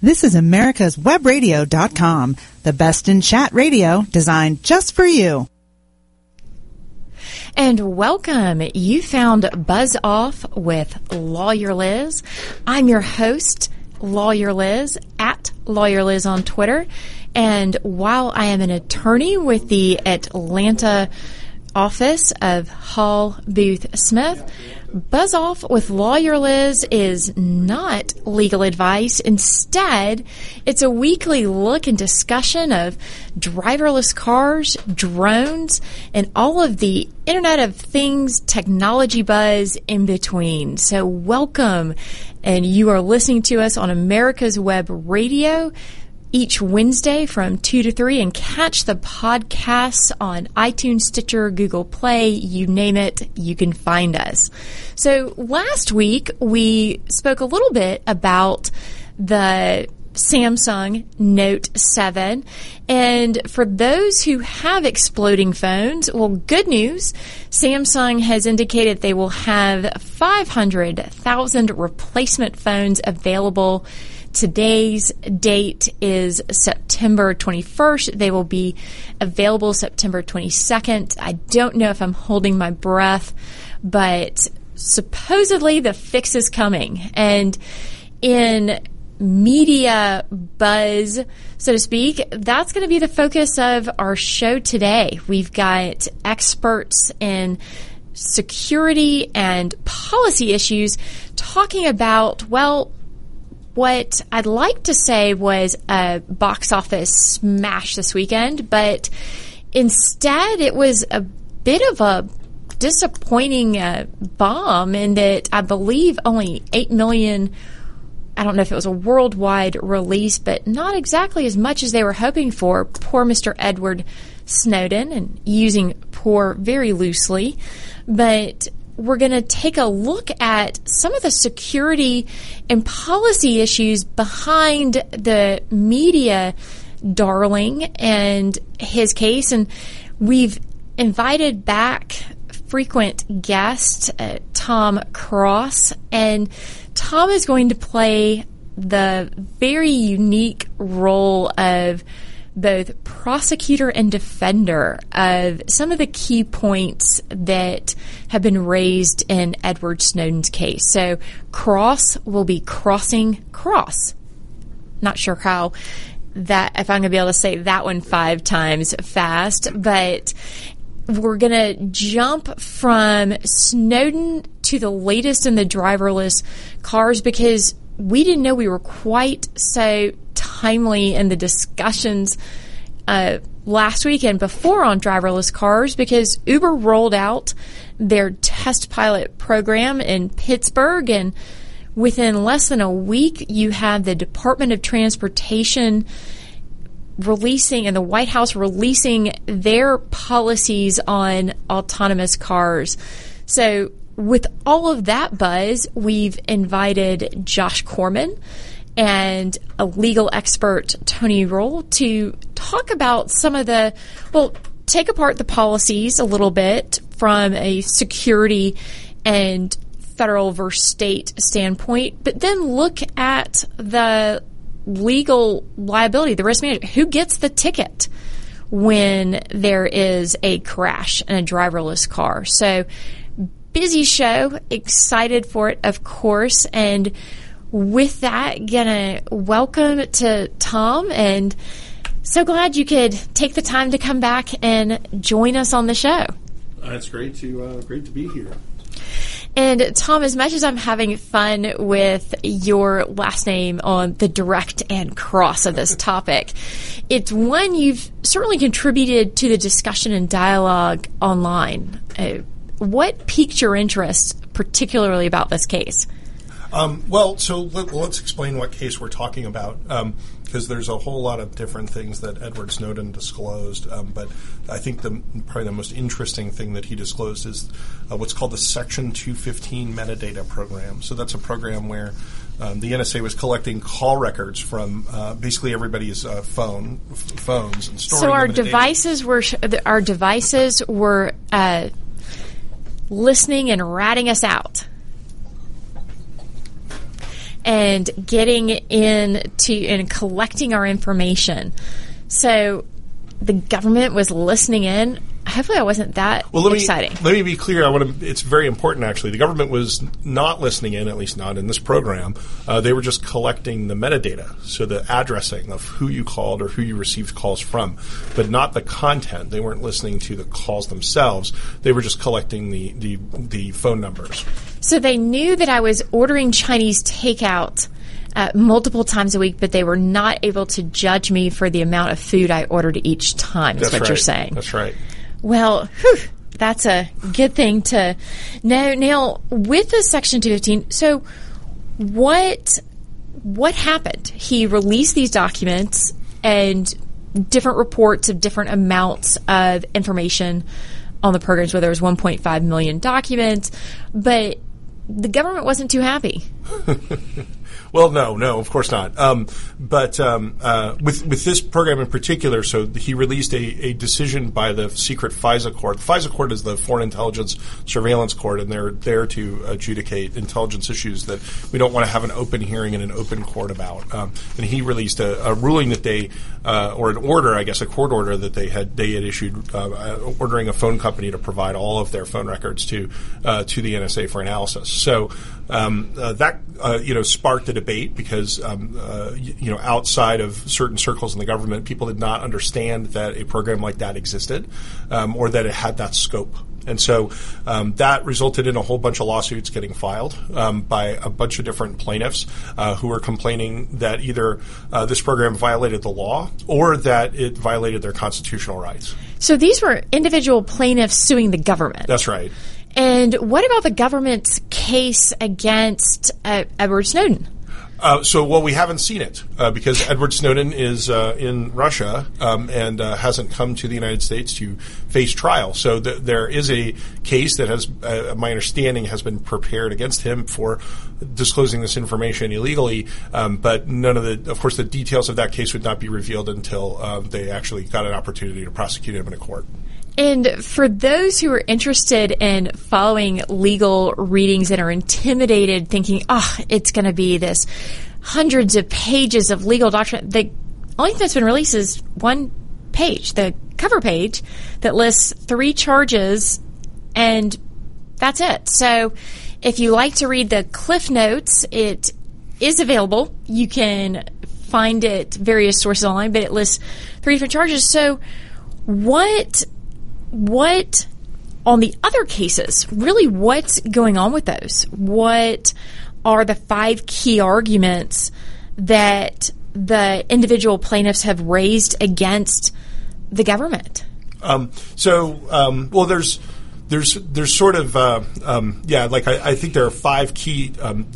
This is America's Webradio.com, the best in chat radio designed just for you. And welcome. You found Buzz Off with Lawyer Liz. I'm your host, Lawyer Liz, at Lawyer Liz on Twitter. And while I am an attorney with the Atlanta office of Hall Booth Smith, Buzz Off with Lawyer Liz is not legal advice. Instead, it's a weekly look and discussion of driverless cars, drones, and all of the Internet of Things technology buzz in between. So welcome. And you are listening to us on America's Web Radio each Wednesday from 2 to 3 and catch the podcasts on iTunes, Stitcher, Google Play, you name it, you can find us. So last week we spoke a little bit about the Samsung Note 7. And for those who have exploding phones, well, good news. Samsung has indicated they will have 500,000 replacement phones available Today's date is September 21st. They will be available September 22nd. I don't know if I'm holding my breath, but supposedly the fix is coming. And in media buzz, so to speak, that's going to be the focus of our show today. We've got experts in security and policy issues talking about, well, what I'd like to say was a box office smash this weekend, but instead it was a bit of a disappointing uh, bomb in that I believe only 8 million. I don't know if it was a worldwide release, but not exactly as much as they were hoping for. Poor Mr. Edward Snowden, and using poor very loosely. But we're going to take a look at some of the security and policy issues behind the media darling and his case. And we've invited back frequent guest, uh, Tom Cross, and Tom is going to play the very unique role of both prosecutor and defender of some of the key points that have been raised in Edward Snowden's case. So cross will be crossing cross. Not sure how that, if I'm going to be able to say that one five times fast, but we're going to jump from Snowden to the latest in the driverless cars because we didn't know we were quite so timely in the discussions uh, last week and before on driverless cars because Uber rolled out their test pilot program in Pittsburgh and within less than a week you have the Department of Transportation releasing and the White House releasing their policies on autonomous cars. So with all of that buzz, we've invited Josh Corman and a legal expert, Tony Roll, to talk about some of the, well, take apart the policies a little bit from a security and federal versus state standpoint, but then look at the legal liability, the risk management. Who gets the ticket when there is a crash in a driverless car? So, busy show, excited for it, of course, and with that, gonna welcome to Tom and so glad you could take the time to come back and join us on the show. Uh, it's great to uh, great to be here. And Tom, as much as I'm having fun with your last name on the direct and cross of this topic, it's one you've certainly contributed to the discussion and dialogue online. Uh, what piqued your interest, particularly about this case? Um, well, so let, us explain what case we're talking about. Um, because there's a whole lot of different things that Edward Snowden disclosed. Um, but I think the probably the most interesting thing that he disclosed is uh, what's called the Section 215 metadata program. So that's a program where um, the NSA was collecting call records from uh, basically everybody's uh, phone f- phones and storing. So our devices were sh- our devices were uh, listening and ratting us out and getting in to and collecting our information. So the government was listening in. Hopefully, I wasn't that Well, let me exciting. let me be clear. I want to. It's very important, actually. The government was not listening in, at least not in this program. Uh, they were just collecting the metadata, so the addressing of who you called or who you received calls from, but not the content. They weren't listening to the calls themselves. They were just collecting the the, the phone numbers. So they knew that I was ordering Chinese takeout uh, multiple times a week, but they were not able to judge me for the amount of food I ordered each time. Is That's what right. you're saying? That's right. Well, whew, that's a good thing to know. Now, with the Section 215, so what what happened? He released these documents and different reports of different amounts of information on the programs, whether it was 1.5 million documents, but the government wasn't too happy. Well, no, no, of course not. Um, but um, uh, with with this program in particular, so he released a, a decision by the secret FISA court. The FISA court is the Foreign Intelligence Surveillance Court, and they're there to adjudicate intelligence issues that we don't want to have an open hearing in an open court about. Um, and he released a, a ruling that they, uh, or an order, I guess, a court order that they had they had issued, uh, ordering a phone company to provide all of their phone records to uh, to the NSA for analysis. So um, uh, that uh, you know sparked a debate because um, uh, you know outside of certain circles in the government, people did not understand that a program like that existed um, or that it had that scope. And so um, that resulted in a whole bunch of lawsuits getting filed um, by a bunch of different plaintiffs uh, who were complaining that either uh, this program violated the law or that it violated their constitutional rights. So these were individual plaintiffs suing the government. That's right. And what about the government's case against uh, Edward Snowden? Uh, so, well, we haven't seen it uh, because Edward Snowden is uh, in Russia um, and uh, hasn't come to the United States to face trial. So, th- there is a case that has, uh, my understanding, has been prepared against him for disclosing this information illegally. Um, but none of the, of course, the details of that case would not be revealed until uh, they actually got an opportunity to prosecute him in a court. And for those who are interested in following legal readings and are intimidated, thinking, oh, it's going to be this hundreds of pages of legal document, the only thing that's been released is one page, the cover page that lists three charges, and that's it. So if you like to read the Cliff Notes, it is available. You can find it various sources online, but it lists three different charges. So what what on the other cases, really what's going on with those? What are the five key arguments that the individual plaintiffs have raised against the government? Um, so, um, well, there's there's there's sort of uh, um, yeah, like I, I, think there are five key um,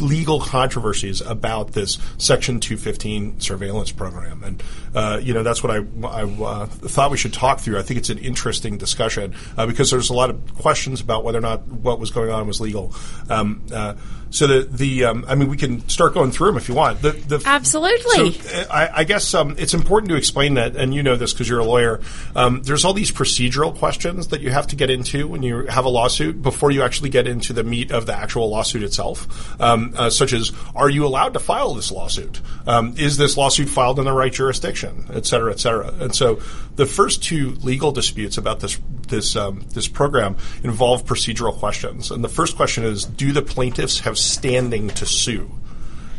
legal controversies about this Section 215 surveillance program, and uh, you know that's what I, I uh, thought we should talk through. I think it's an interesting discussion uh, because there's a lot of questions about whether or not what was going on was legal. Um, uh, so the the um, I mean we can start going through them if you want. The, the Absolutely. So I, I guess um, it's important to explain that, and you know this because you're a lawyer. Um, there's all these procedural questions that you have to get into when you have a lawsuit before you actually get into the meat of the actual lawsuit itself, um, uh, such as are you allowed to file this lawsuit? Um, is this lawsuit filed in the right jurisdiction, et cetera, et cetera? And so the first two legal disputes about this this um, this program involve procedural questions, and the first question is: Do the plaintiffs have standing to sue?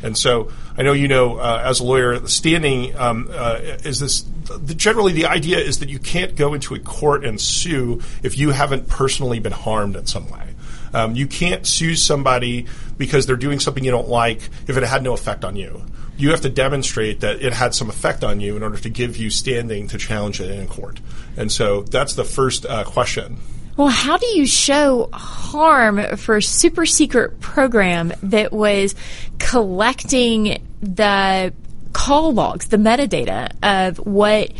And so I know you know uh, as a lawyer, standing um, uh, is this. The, generally, the idea is that you can't go into a court and sue if you haven't personally been harmed in some way. Um, you can't sue somebody because they're doing something you don't like if it had no effect on you. You have to demonstrate that it had some effect on you in order to give you standing to challenge it in court. And so that's the first uh, question. Well, how do you show harm for a super secret program that was collecting the call logs, the metadata of what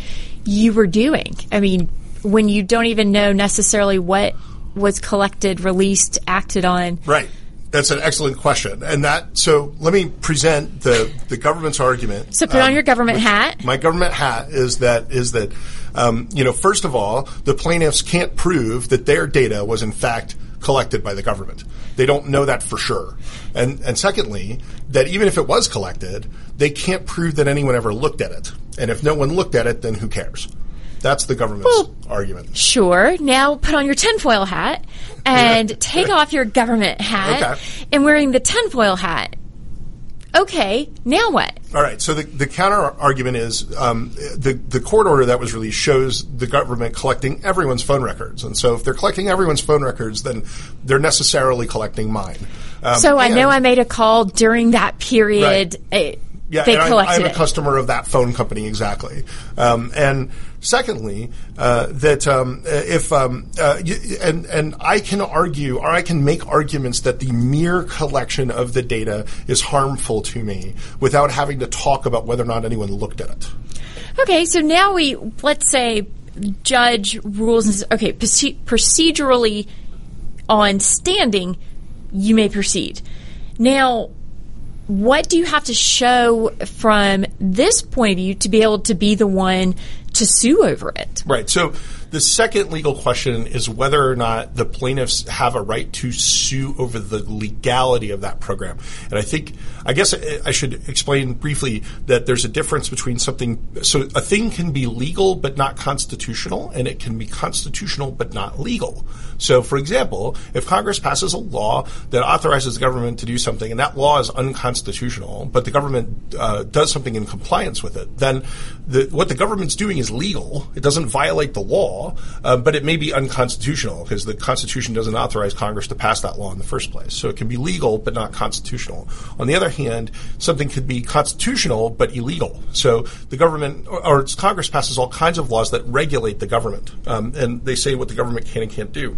you were doing? I mean, when you don't even know necessarily what was collected, released, acted on. Right. That's an excellent question, and that. So let me present the the government's argument. So put on um, your government hat. My government hat is that is that um, you know first of all the plaintiffs can't prove that their data was in fact collected by the government. They don't know that for sure. And, and secondly, that even if it was collected, they can't prove that anyone ever looked at it. And if no one looked at it, then who cares? That's the government's Well, argument. Sure. Now put on your tinfoil hat and take off your government hat Okay. and wearing the tinfoil hat. Okay, now what? All right. So the, the counter argument is um, the the court order that was released shows the government collecting everyone's phone records, and so if they're collecting everyone's phone records, then they're necessarily collecting mine. Um, So I know I made a call during that period. eh, Yeah, they collected I'm a it. customer of that phone company exactly. Um, and secondly, uh, that um, uh, if um, uh, and and I can argue or I can make arguments that the mere collection of the data is harmful to me without having to talk about whether or not anyone looked at it. Okay, so now we let's say judge rules and says, okay proce- procedurally on standing you may proceed. Now, what do you have to show from this point of view to be able to be the one to sue over it? Right. So the second legal question is whether or not the plaintiffs have a right to sue over the legality of that program. And I think, I guess I should explain briefly that there's a difference between something, so a thing can be legal but not constitutional, and it can be constitutional but not legal. So, for example, if Congress passes a law that authorizes the government to do something, and that law is unconstitutional, but the government uh, does something in compliance with it, then the, what the government's doing is legal. It doesn't violate the law, uh, but it may be unconstitutional because the Constitution doesn't authorize Congress to pass that law in the first place. So it can be legal but not constitutional. On the other hand, something could be constitutional but illegal. So the government or, or Congress passes all kinds of laws that regulate the government, um, and they say what the government can and can't do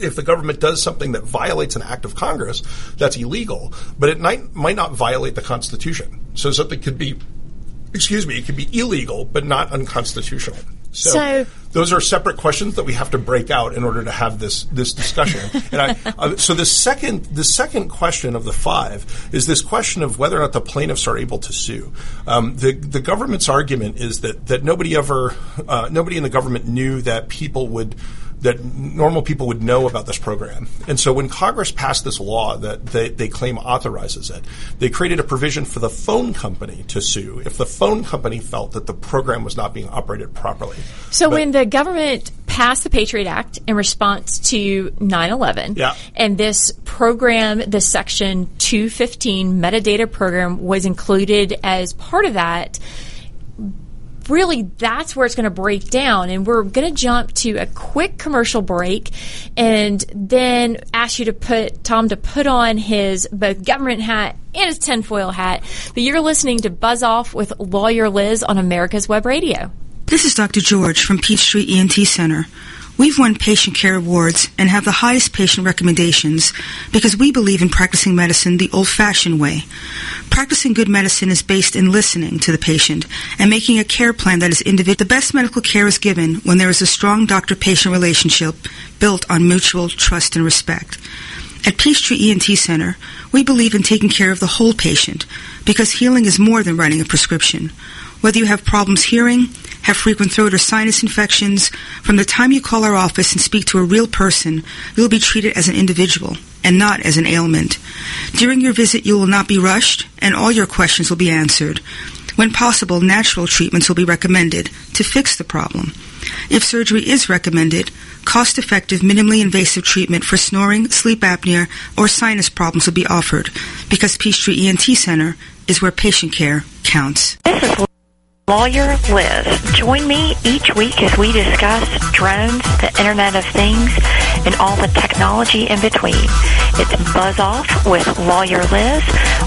if the government does something that violates an act of Congress, that's illegal, but it might, might not violate the Constitution. So something could be, excuse me, it could be illegal, but not unconstitutional. So, So- those are separate questions that we have to break out in order to have this this discussion. and I, uh, so the second the second question of the five is this question of whether or not the plaintiffs are able to sue. Um, the the government's argument is that that nobody ever uh, nobody in the government knew that people would that normal people would know about this program. And so when Congress passed this law that they, they claim authorizes it, they created a provision for the phone company to sue if the phone company felt that the program was not being operated properly. So But- when the government passed the Patriot Act in response to 9/11, Yeah. and this program, the Section 215 metadata program, was included as part of that. Really, that's where it's going to break down, and we're going to jump to a quick commercial break, and then ask you to put Tom to put on his both government hat and his tinfoil hat. But you're listening to Buzz Off with Lawyer Liz on America's Web Radio. This is Dr. George from Peachtree ENT Center. We've won patient care awards and have the highest patient recommendations because we believe in practicing medicine the old-fashioned way. Practicing good medicine is based in listening to the patient and making a care plan that is individual. The best medical care is given when there is a strong doctor-patient relationship built on mutual trust and respect. At Peachtree ENT Center, we believe in taking care of the whole patient because healing is more than writing a prescription. Whether you have problems hearing, have frequent throat or sinus infections, from the time you call our office and speak to a real person, you'll be treated as an individual and not as an ailment. During your visit, you will not be rushed and all your questions will be answered. When possible, natural treatments will be recommended to fix the problem. If surgery is recommended, cost-effective, minimally invasive treatment for snoring, sleep apnea, or sinus problems will be offered because Peachtree ENT Center is where patient care counts. This is Lawyer Liz. Join me each week as we discuss drones, the Internet of Things, and all the technology in between. It's Buzz Off with Lawyer Liz,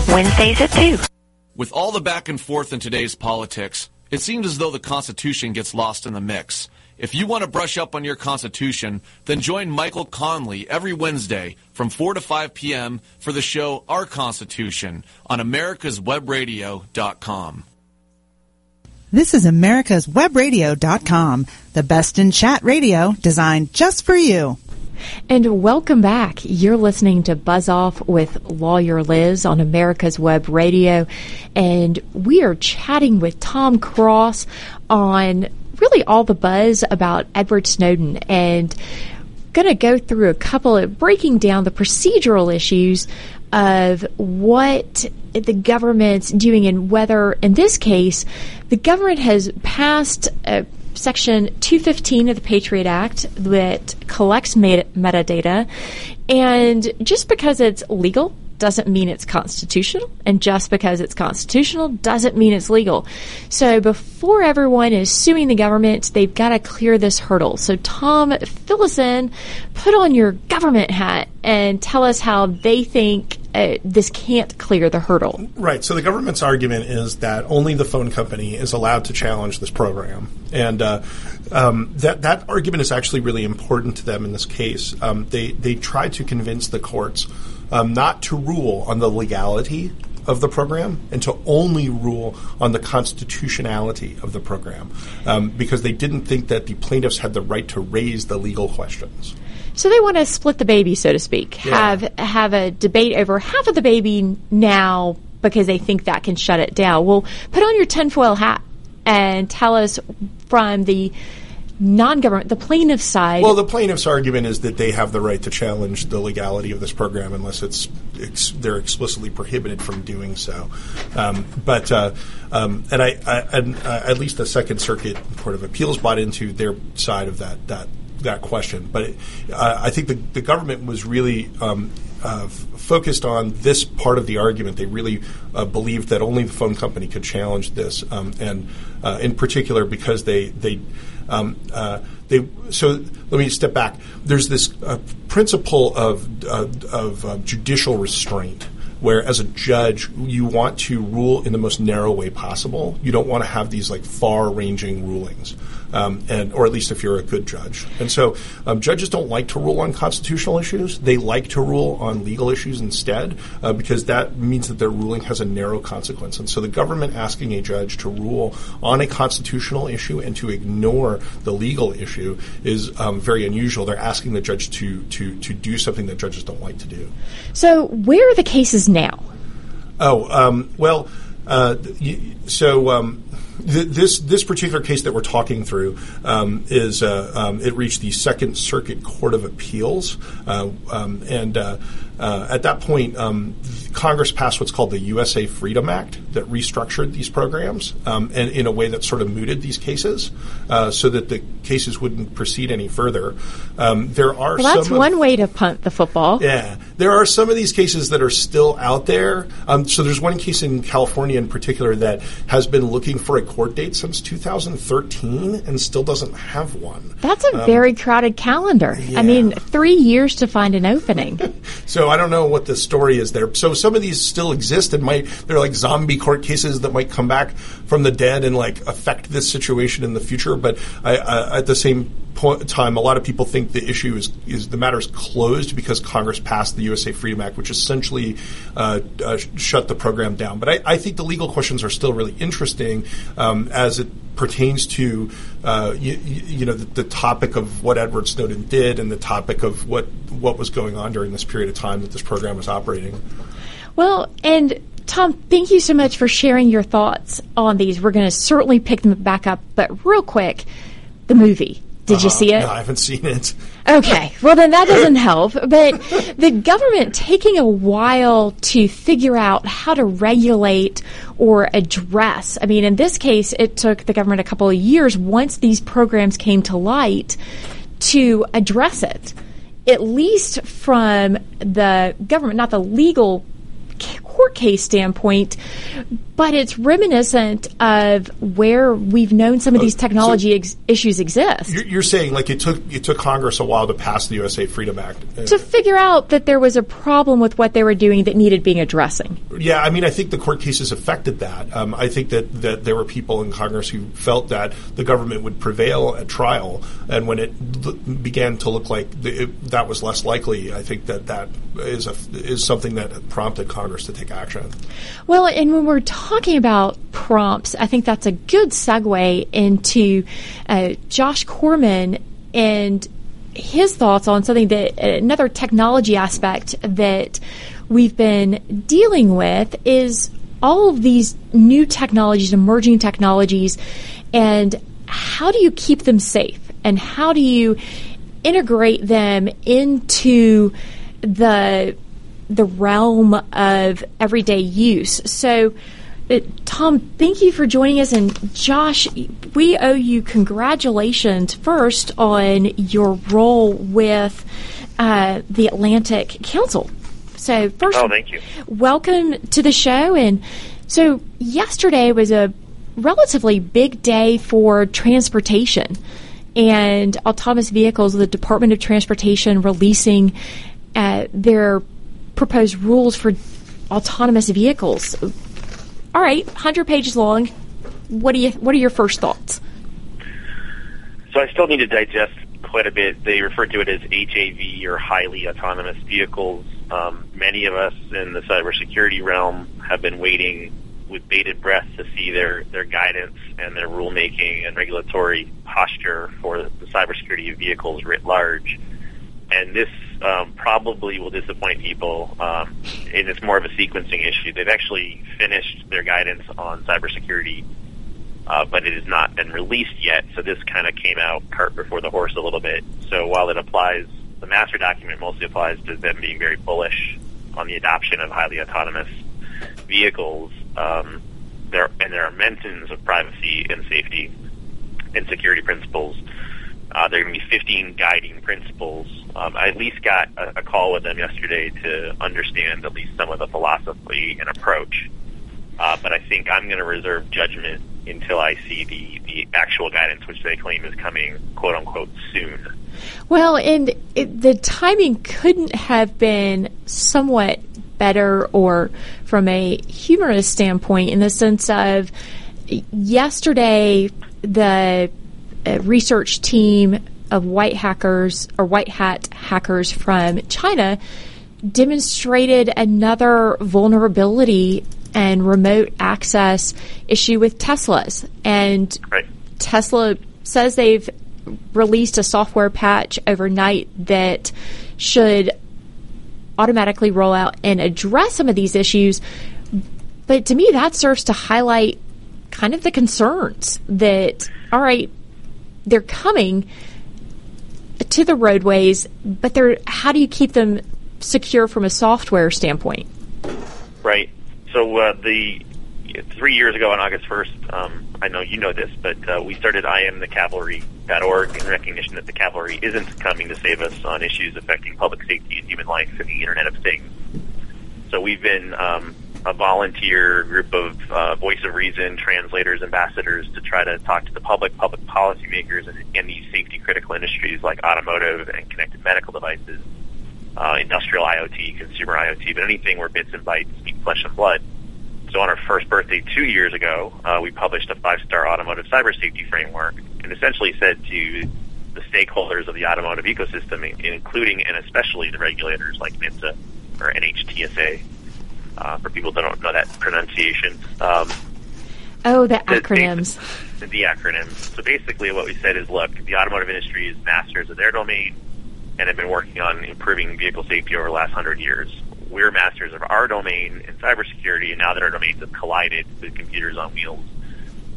Wednesdays at 2. With all the back and forth in today's politics, it seems as though the Constitution gets lost in the mix. If you want to brush up on your Constitution, then join Michael Conley every Wednesday from 4 to 5 p.m. for the show Our Constitution on americaswebradio.com. This is America's Webradio.com, the best in chat radio designed just for you. And welcome back. You're listening to Buzz Off with Lawyer Liz on America's Web Radio. And we are chatting with Tom Cross on really all the buzz about Edward Snowden and going going to go through a couple of breaking down the procedural issues of what the government's doing and whether, in this case, the government has passed uh, Section 215 of the Patriot Act that collects meta- metadata. And just because it's legal doesn't mean it's constitutional, and just because it's constitutional doesn't mean it's legal. So before everyone is suing the government, they've got to clear this hurdle. So Tom, fill us in, put on your government hat, and tell us how they think uh, this can't clear the hurdle. Right. So the government's argument is that only the phone company is allowed to challenge this program, and uh, um, that that argument is actually really important to them in this case. Um, they they try to convince the courts um, not to rule on the legality of the program and to only rule on the constitutionality of the program um, because they didn't think that the plaintiffs had the right to raise the legal questions. So they want to split the baby, so to speak. Yeah. Have have a debate over half of the baby now because they think that can shut it down. Well, put on your tinfoil hat and tell us from the non-government, the plaintiff side. Well, the plaintiff's argument is that they have the right to challenge the legality of this program unless it's ex- they're explicitly prohibited from doing so. Um, but uh, um, and I, I and, uh, at least the Second Circuit Court of Appeals bought into their side of that that that question. But uh, I think the, the government was really. Um, uh, f- focused on this part of the argument. They really uh, believed that only the phone company could challenge this, um, and uh, in particular because they they um, uh, they so let me step back. There's this uh, principle of of judicial restraint. Where, as a judge, you want to rule in the most narrow way possible. You don't want to have these like far-ranging rulings, um, and or at least if you're a good judge. And so, um, judges don't like to rule on constitutional issues. They like to rule on legal issues instead, uh, because that means that their ruling has a narrow consequence. And so, the government asking a judge to rule on a constitutional issue and to ignore the legal issue is um, very unusual. They're asking the judge to to to do something that judges don't like to do. so where are the cases now? Oh, um, well, uh, so um, th- this this particular case that we're talking through um, is uh, um, it reached the Second Circuit Court of Appeals, uh, um, and uh, uh, at that point, um, Congress passed what's called the USA Freedom Act that restructured these programs um, and in a way that sort of mooted these cases uh, so that the cases wouldn't proceed any further. Um, there are Well, that's some of- one way to punt the football. yeah, there are some of these cases that are still out there. Um, so there's one case in California in particular that has been looking for a court date since 2013 and still doesn't have one. That's a very crowded calendar. Um, yeah. I mean, three years to find an opening. So I don't know what the story is there. So some of these still exist and might they're like zombie court cases that might come back from the dead and like affect this situation in the future. But I, I, at the same point time, a lot of people think the issue is is the matter is closed because Congress passed the USA Freedom Act, which essentially uh, uh, shut the program down. But I, I think the legal questions are still really interesting um, as it pertains to uh, you, you know the, the topic of what Edward Snowden did and the topic of what what was going on during this period of time that this program was operating. Well, and Tom, thank you so much for sharing your thoughts on these. We're going to certainly pick them back up, but real quick, the movie. Did you uh-huh. see it? No, I haven't seen it. Okay, well then that doesn't help. But the government taking a while to figure out how to regulate or address. I mean, in this case, it took the government a couple of years once these programs came to light to address it. At least from the government, not the legal court case standpoint, but it's reminiscent of where we've known some of these so- technology ex- issues exist. You're, you're saying like it took it took Congress a while to pass the USA Freedom Act. Uh, to figure out that there was a problem with what they were doing that needed being addressing. Yeah, I mean, I think the court cases affected that. Um, I think that, that there were people in Congress who felt that the government would prevail at trial, and when it l- began to look like the, it, that was less likely, I think that that is a, is something that prompted Congress to take action. Well, and when we're talking about prompts, I think that's a good segue into uh, Josh Corman and his thoughts on something that another technology aspect that we've been dealing with is all of these new technologies, emerging technologies, and how do you keep them safe? And how do you integrate them into the the realm of everyday use. So, uh, Tom, thank you for joining us, and Josh, we owe you congratulations first on your role with uh, the Atlantic Council. So, first, oh, thank you. Welcome to the show. And so, yesterday was a relatively big day for transportation and autonomous vehicles. The Department of Transportation releasing uh, their proposed rules for autonomous vehicles. All right, hundred pages long. What do you? What are your first thoughts? So I still need to digest quite a bit. They refer to it as HAV or highly autonomous vehicles. Um, many of us in the cybersecurity realm have been waiting with bated breath to see their, their guidance and their rulemaking and regulatory posture for the cybersecurity of vehicles writ large. And this um, probably will disappoint people, um, and it's more of a sequencing issue. They've actually finished their guidance on cybersecurity uh, but it has not been released yet. So this kind of came out cart before the horse a little bit. So while it applies, the master document mostly applies to them being very bullish on the adoption of highly autonomous vehicles. Um, there and there are mentions of privacy and safety and security principles. Uh, there are going to be 15 guiding principles. Um, I at least got a, a call with them yesterday to understand at least some of the philosophy and approach. Uh, but I think I'm going to reserve judgment until I see the, the actual guidance, which they claim is coming, quote unquote, soon. Well, and it, the timing couldn't have been somewhat better or from a humorous standpoint in the sense of yesterday the uh, research team of white hackers or white hat hackers from China demonstrated another vulnerability and remote access issue with Teslas. And right. Tesla says they've released a software patch overnight that should automatically roll out and address some of these issues. But to me, that serves to highlight kind of the concerns that, all right, they're coming to the roadways, but they're, how do you keep them secure from a software standpoint? Right. So uh, the three years ago on August 1st, um, I know you know this, but uh, we started IamTheCavalry.org in recognition that the cavalry isn't coming to save us on issues affecting public safety and human life and the Internet of Things. So we've been um, a volunteer group of uh, voice of reason translators, ambassadors to try to talk to the public, public policymakers in, in these safety critical industries like automotive and connected medical devices uh, industrial IoT, consumer IoT, but anything where bits and bytes meet flesh and blood. So on our first birthday two years ago, uh, we published a five-star automotive cyber safety framework and essentially said to the stakeholders of the automotive ecosystem, including and especially the regulators like NHTSA or NHTSA, uh, for people that don't know that pronunciation. Um, oh, the acronyms. The, the acronyms. So basically what we said is, look, the automotive industry is masters of their domain and have been working on improving vehicle safety over the last hundred years. We're masters of our domain in cybersecurity, and now that our domains have collided with computers on wheels,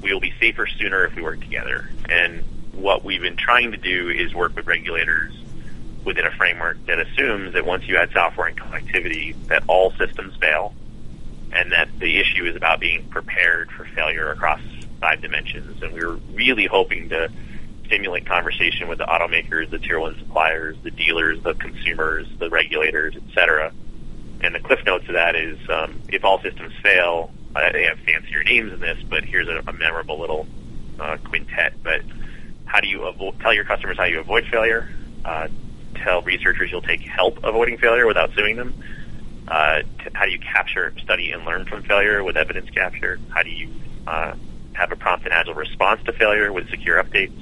we will be safer sooner if we work together. And what we've been trying to do is work with regulators within a framework that assumes that once you add software and connectivity, that all systems fail, and that the issue is about being prepared for failure across five dimensions. And we we're really hoping to stimulate conversation with the automakers, the tier one suppliers, the dealers, the consumers, the regulators, etc. And the cliff notes of that is um, if all systems fail, uh, they have fancier names in this, but here's a, a memorable little uh, quintet. But how do you avo- tell your customers how you avoid failure? Uh, tell researchers you'll take help avoiding failure without suing them. Uh, t- how do you capture, study, and learn from failure with evidence capture? How do you uh, have a prompt and agile response to failure with secure updates?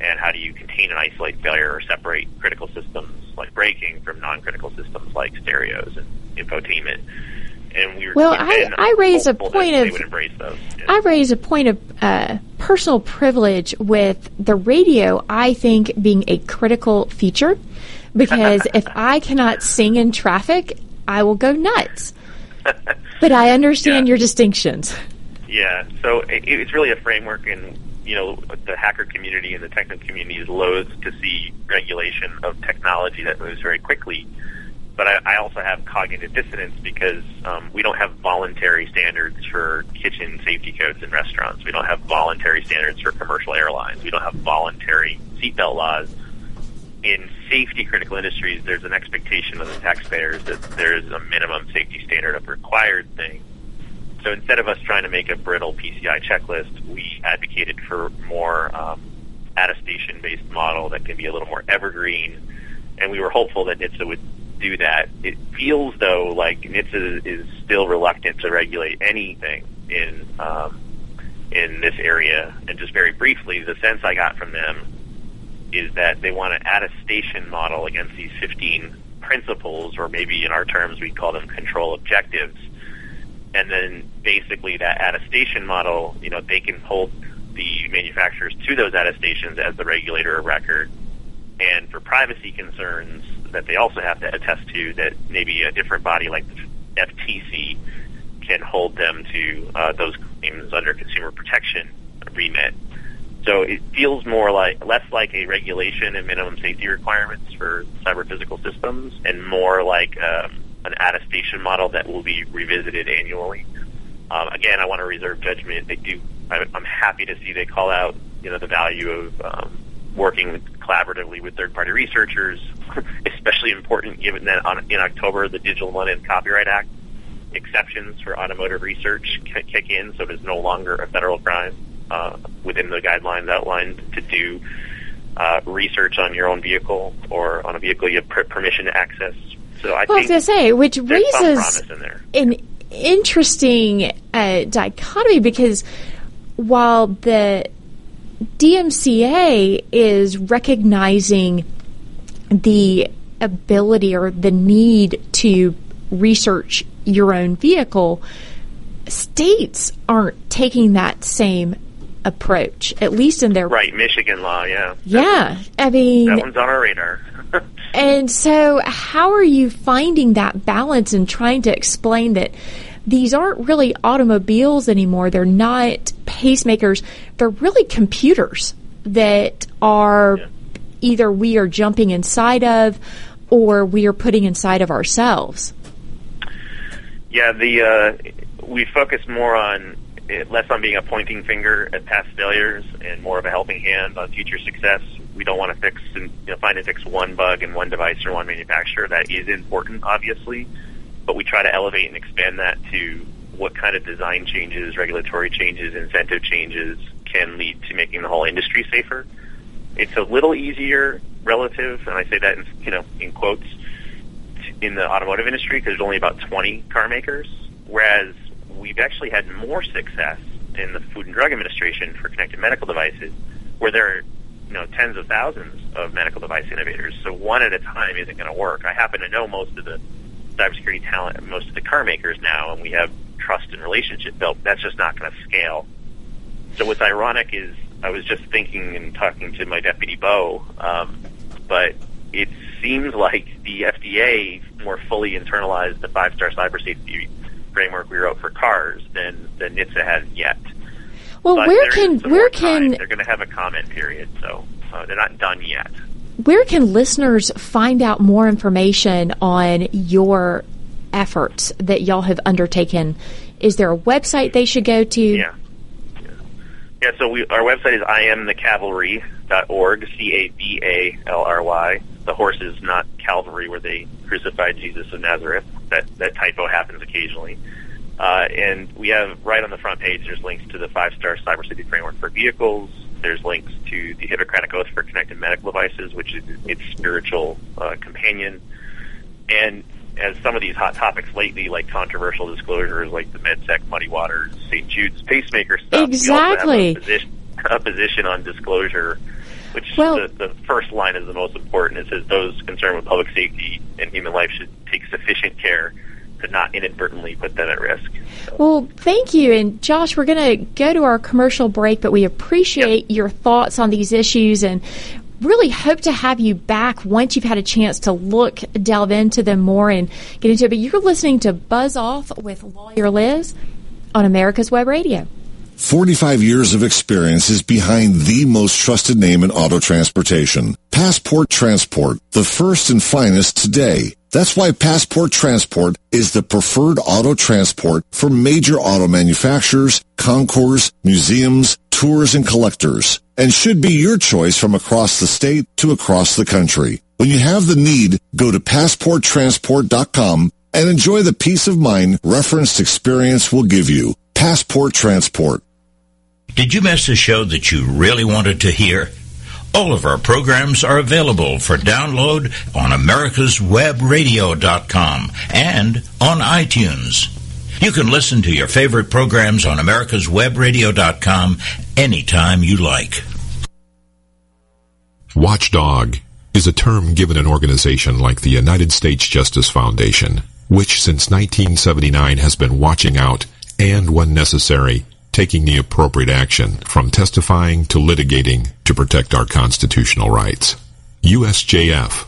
and how do you contain and isolate failure or separate critical systems like braking from non-critical systems like stereos and infotainment. And we were well, I, I raise a point of yeah. I raise a point of uh, personal privilege with the radio. I think being a critical feature because if I cannot sing in traffic, I will go nuts. but I understand yeah. your distinctions. Yeah, so it, it's really a framework, and you know, the hacker community and the technical community is loath to see regulation of technology that moves very quickly. But I, I also have cognitive dissonance because um, we don't have voluntary standards for kitchen safety codes in restaurants. We don't have voluntary standards for commercial airlines. We don't have voluntary seatbelt laws. In safety critical industries, there's an expectation of the taxpayers that there's a minimum safety standard of required thing. So instead of us trying to make a brittle PCI checklist, we advocated for more um, attestation-based model that can be a little more evergreen, and we were hopeful that NHTSA would do that. It feels though like NHTSA is still reluctant to regulate anything in um, in this area. And just very briefly, the sense I got from them is that they want an attestation model against these 15 principles, or maybe in our terms we call them control objectives and then basically that attestation model, you know, they can hold the manufacturers to those attestations as the regulator of record. And for privacy concerns that they also have to attest to, that maybe a different body like the FTC can hold them to uh, those claims under consumer protection remit. So it feels more like less like a regulation and minimum safety requirements for cyber physical systems, and more like um, an attestation model that will be revisited annually. Um, again, I want to reserve judgment. They do. I'm happy to see they call out, you know, the value of um, working collaboratively with third-party researchers, especially important given that on, in October the Digital Millennium Copyright Act exceptions for automotive research kick in, so it is no longer a federal crime uh, within the guidelines outlined to do uh, research on your own vehicle or on a vehicle you have permission to access. So I, well, I was going to say, which raises an interesting uh, dichotomy because while the DMCA is recognizing the ability or the need to research your own vehicle, states aren't taking that same approach, at least in their right Michigan law. Yeah, yeah. I mean, that one's on our radar. and so, how are you finding that balance and trying to explain that these aren't really automobiles anymore? They're not pacemakers. They're really computers that are yeah. Either we are jumping inside of or we are putting inside of ourselves. Yeah, the uh, we focus more on less on being a pointing finger at past failures and more of a helping hand on future success we don't want to fix and you know, find and fix one bug in one device or one manufacturer. That is important, obviously, but we try to elevate and expand that to what kind of design changes, regulatory changes, incentive changes can lead to making the whole industry safer. It's a little easier relative, and I say that in, you know in quotes, in the automotive industry because there's only about 20 car makers, whereas we've actually had more success in the Food and Drug Administration for connected medical devices, where there are you know tens of thousands of medical device innovators. So one at a time isn't going to work. I happen to know most of the cybersecurity talent most of the car makers now, and we have trust and relationship built. That's just not going to scale. So what's ironic is I was just thinking and talking to my deputy Beau, um, but it seems like the FDA more fully internalized the five-star cyber safety framework we wrote for cars than than NHTSA has yet. Well, but where can where can they're going to have a comment period, so uh, they're not done yet. Where can listeners find out more information on your efforts that y'all have undertaken? Is there a website they should go to? Yeah, yeah so we, our website is iamthecavalry.org, C-A-V-A-L-R-Y. The horse is not Calvary where they crucified Jesus of Nazareth. That, that typo happens occasionally. Uh, and we have right on the front page, there's links to the five-star cyber cybersecurity framework for vehicles. There's links to the Hippocratic Oath for connected medical devices, which is its spiritual uh, companion. And as some of these hot topics lately, like controversial disclosures, like the MedSec Muddy Waters, St. Jude's pacemaker stuff, exactly. A position, a position, on disclosure, which well, the, the first line is the most important. It says those concerned with public safety and human life should take sufficient care to not inadvertently put them at risk. So. Well, thank you. And Josh, we're going to go to our commercial break, but we appreciate yep. your thoughts on these issues and really hope to have you back once you've had a chance to look, delve into them more and get into it. But you're listening to Buzz Off with Lawyer Liz on America's Web Radio. 45 years of experience is behind the most trusted name in auto transportation. Passport Transport, the first and finest today. That's why Passport Transport is the preferred auto transport for major auto manufacturers, concours, museums, tours, and collectors, and should be your choice from across the state to across the country. When you have the need, go to passporttransport.com and enjoy the peace of mind referenced experience will give you. Passport Transport. Did you miss a show that you really wanted to hear? All of our programs are available for download on americaswebradio.com and on iTunes. You can listen to your favorite programs on americaswebradio.com anytime you like. Watchdog is a term given an organization like the United States Justice Foundation, which since 1979 has been watching out and, when necessary, taking the appropriate action from testifying to litigating to protect our constitutional rights. USJF,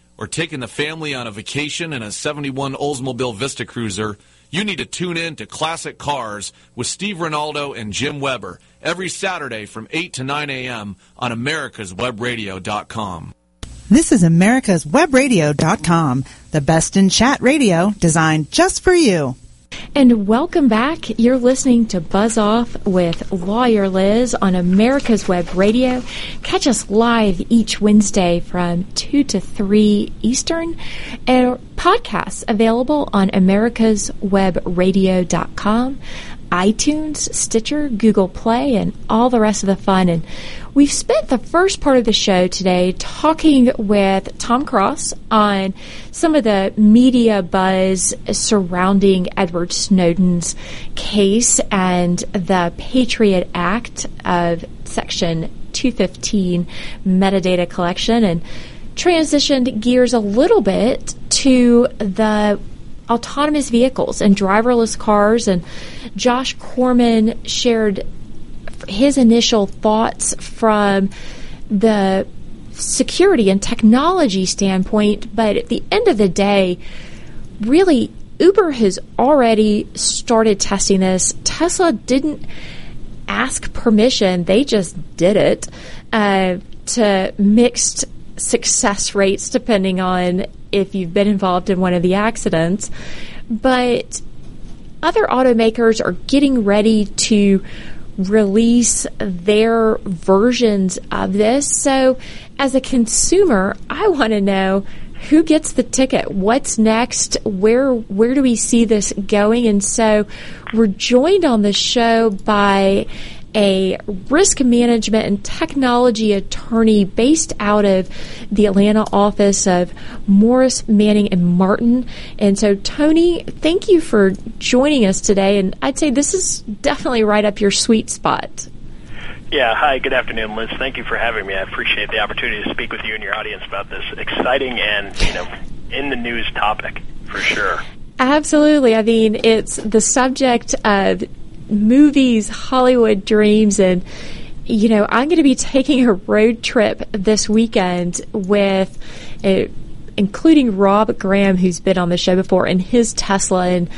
or taking the family on a vacation in a 71 Oldsmobile Vista Cruiser, you need to tune in to Classic Cars with Steve Ronaldo and Jim Weber every Saturday from 8 to 9 a.m. on americaswebradio.com. This is americaswebradio.com, the best in chat radio designed just for you. And welcome back. You're listening to Buzz Off with Lawyer Liz on America's Web Radio. Catch us live each Wednesday from 2 to 3 Eastern. And podcasts available on americaswebradio.com, iTunes, Stitcher, Google Play, and all the rest of the fun. And we've spent the first part of the show today talking with Tom Cross on some of the media buzz surrounding Edward Snowden's case and the Patriot Act of Section 215 metadata collection and transitioned gears a little bit to the autonomous vehicles and driverless cars. And Josh Corman shared his initial thoughts from the security and technology standpoint. But at the end of the day, really, Uber has already started testing this. Tesla didn't ask permission, they just did it uh, to mixed success rates depending on if you've been involved in one of the accidents. But other automakers are getting ready to release their versions of this. So, as a consumer, I want to know who gets the ticket what's next where where do we see this going and so we're joined on the show by a risk management and technology attorney based out of the Atlanta office of Morris, Manning, and Martin. And so, Tony, thank you for joining us today. And I'd say this is definitely right up your sweet spot. Yeah, hi, good afternoon, Liz. Thank you for having me. I appreciate the opportunity to speak with you and your audience about this exciting and, you know, in the news topic for sure. Absolutely. I mean, it's the subject of movies, Hollywood dreams, and you know, I'm going to be taking a road trip this weekend with, uh, including Rob Graham, who's been on the show before, and his Tesla. And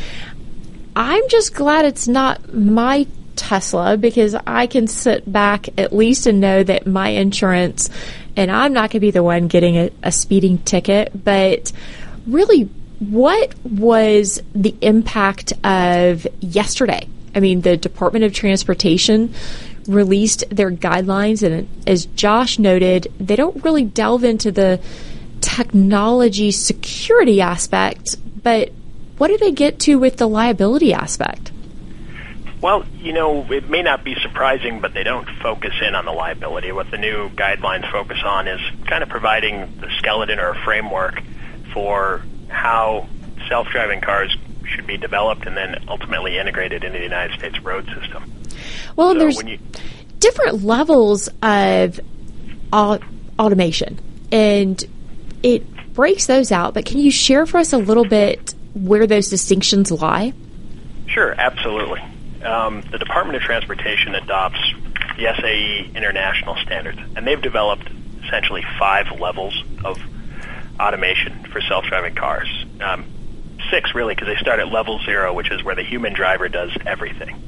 I'm just glad it's not my Tesla because I can sit back at least and know that my insurance, and I'm not going to be the one getting a, a speeding ticket, but really, what was the impact of yesterday? I mean, the Department of Transportation released their guidelines, and as Josh noted, they don't really delve into the technology security aspect, but what do they get to with the liability aspect? Well, you know, it may not be surprising, but they don't focus in on the liability. What the new guidelines focus on is kind of providing the skeleton or a framework for how self-driving cars should be developed and then ultimately integrated into the United States road system. Well, so there's you, different levels of au- automation, and it breaks those out. But can you share for us a little bit where those distinctions lie? Sure, absolutely. Um, the Department of Transportation adopts the SAE international standards, and they've developed essentially five levels of automation for self-driving cars. Um, six, really, because they start at level zero, which is where the human driver does everything.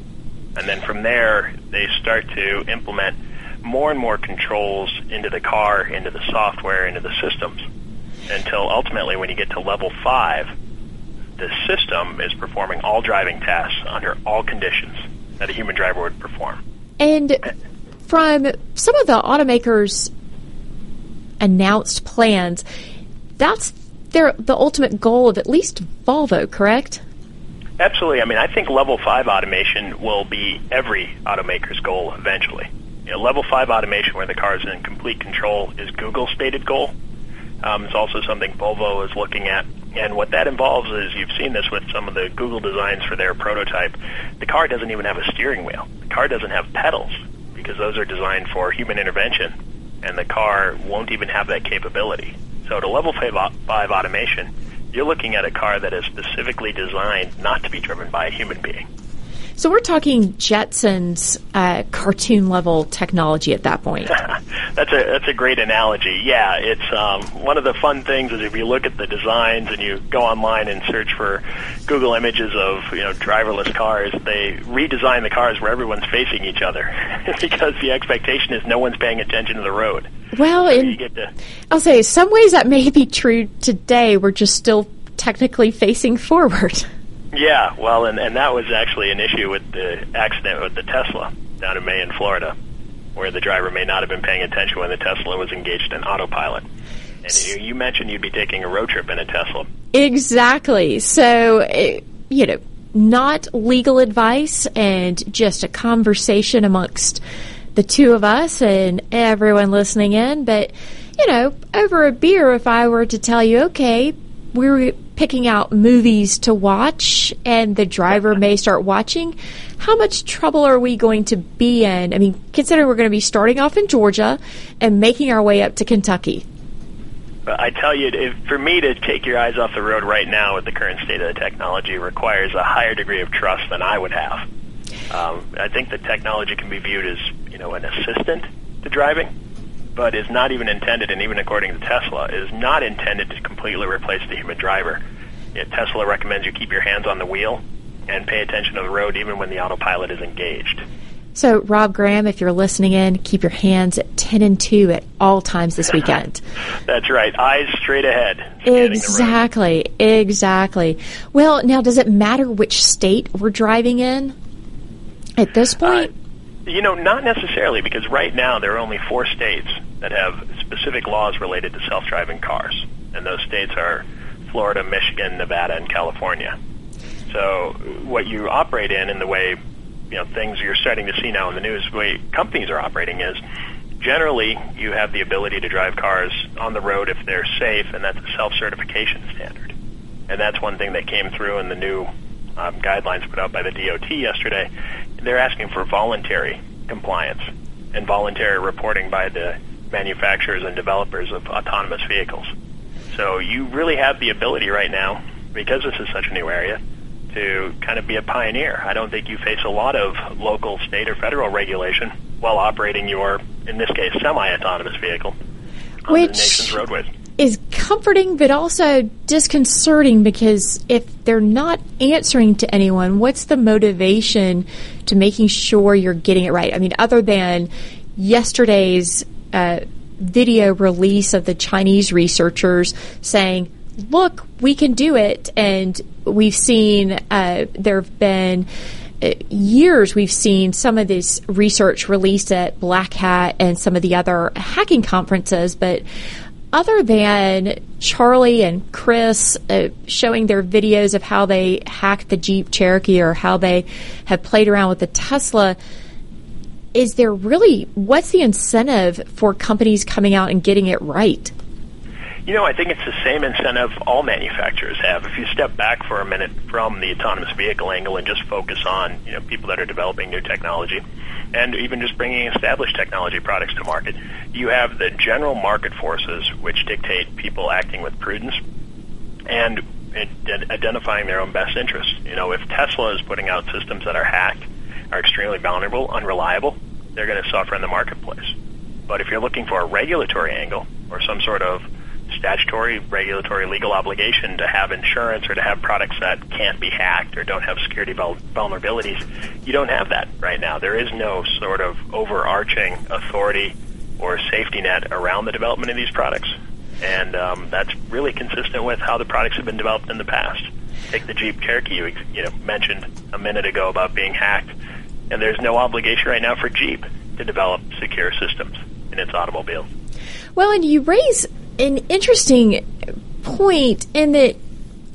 And then from there, they start to implement more and more controls into the car, into the software, into the systems, until ultimately, when you get to level five, the system is performing all driving tasks under all conditions that a human driver would perform. And from some of the automakers' announced plans, that's the ultimate goal of at least Volvo, correct? Absolutely. I mean, I think level five automation will be every automaker's goal eventually. You know, level five automation, where the car is in complete control, is Google's stated goal. Um, it's also something Volvo is looking at. And what that involves is you've seen this with some of the Google designs for their prototype. The car doesn't even have a steering wheel. The car doesn't have pedals because those are designed for human intervention, and the car won't even have that capability. So to level five, five automation, you're looking at a car that is specifically designed not to be driven by a human being. So we're talking Jetsons uh, cartoon level technology at that point. that's a that's a great analogy. Yeah, it's um, one of the fun things is if you look at the designs and you go online and search for Google images of you know driverless cars, they redesign the cars where everyone's facing each other because the expectation is no one's paying attention to the road. Well, So in, you get to I'll say some ways that may be true today. We're just still technically facing forward. Yeah, well, and, and that was actually an issue with the accident with the Tesla down in May in Florida, where the driver may not have been paying attention when the Tesla was engaged in autopilot. And you, you mentioned you'd be taking a road trip in a Tesla. Exactly. So, eh, you know, not legal advice and just a conversation amongst the two of us and everyone listening in. But, you know, over a beer, if I were to tell you, okay, we're picking out movies to watch and the driver may start watching, how much trouble are we going to be in? I mean, consider we're going to be starting off in Georgia and making our way up to Kentucky. I tell you, if, for me to take your eyes off the road right now with the current state of the technology requires a higher degree of trust than I would have. Um, I think the technology can be viewed as, you know, an assistant to driving, but is not even intended, and even according to Tesla, is not intended to completely replace the human driver. Yeah, Tesla recommends you keep your hands on the wheel and pay attention to the road even when the autopilot is engaged. So, Rob Graham, if you're listening in, keep your hands at 10 and 2 at all times this weekend. That's right. Eyes straight ahead. scanning the road. exactly, exactly. Well, now, does it matter which state we're driving in at this uh, point? You know, not necessarily, because right now there are only four states that have specific laws related to self-driving cars, and those states are Florida, Michigan, Nevada, and California. So, what you operate in, and the way you know things you're starting to see now in the news, the way companies are operating is generally you have the ability to drive cars on the road if they're safe, and that's a self-certification standard. And that's one thing that came through in the new um, guidelines put out by the DOT yesterday. They're asking for voluntary compliance and voluntary reporting by the manufacturers and developers of autonomous vehicles. So you really have the ability right now, because this is such a new area, to kind of be a pioneer. I don't think you face a lot of local, state, or federal regulation while operating your, in this case, semi-autonomous vehicle on Which- the nation's roadways. Is comforting but also disconcerting because if they're not answering to anyone, what's the motivation to making sure you're getting it right? I mean, other than yesterday's uh, video release of the Chinese researchers saying, look, we can do it. And we've seen uh, there have been uh, years we've seen some of this research released at Black Hat and some of the other hacking conferences, but other than Charlie and Chris uh, showing their videos of how they hacked the Jeep Cherokee or how they have played around with the Tesla, is there really what's the incentive for companies coming out and getting it right? You know, I think it's the same incentive all manufacturers have. If you step back for a minute from the autonomous vehicle angle and just focus on, you know, people that are developing new technology and even just bringing established technology products to market, you have the general market forces which dictate people acting with prudence and identifying their own best interests. You know, if Tesla is putting out systems that are hacked, are extremely vulnerable, unreliable, they're going to suffer in the marketplace. But if you're looking for a regulatory angle or some sort of statutory, regulatory, legal obligation to have insurance or to have products that can't be hacked or don't have security vulnerabilities. You don't have that right now. There is no sort of overarching authority or safety net around the development of these products. And um, that's really consistent with how the products have been developed in the past. Take the Jeep Cherokee you, you know, mentioned a minute ago about being hacked. And there's no obligation right now for Jeep to develop secure systems in its automobile. Well, and you raise an interesting point in that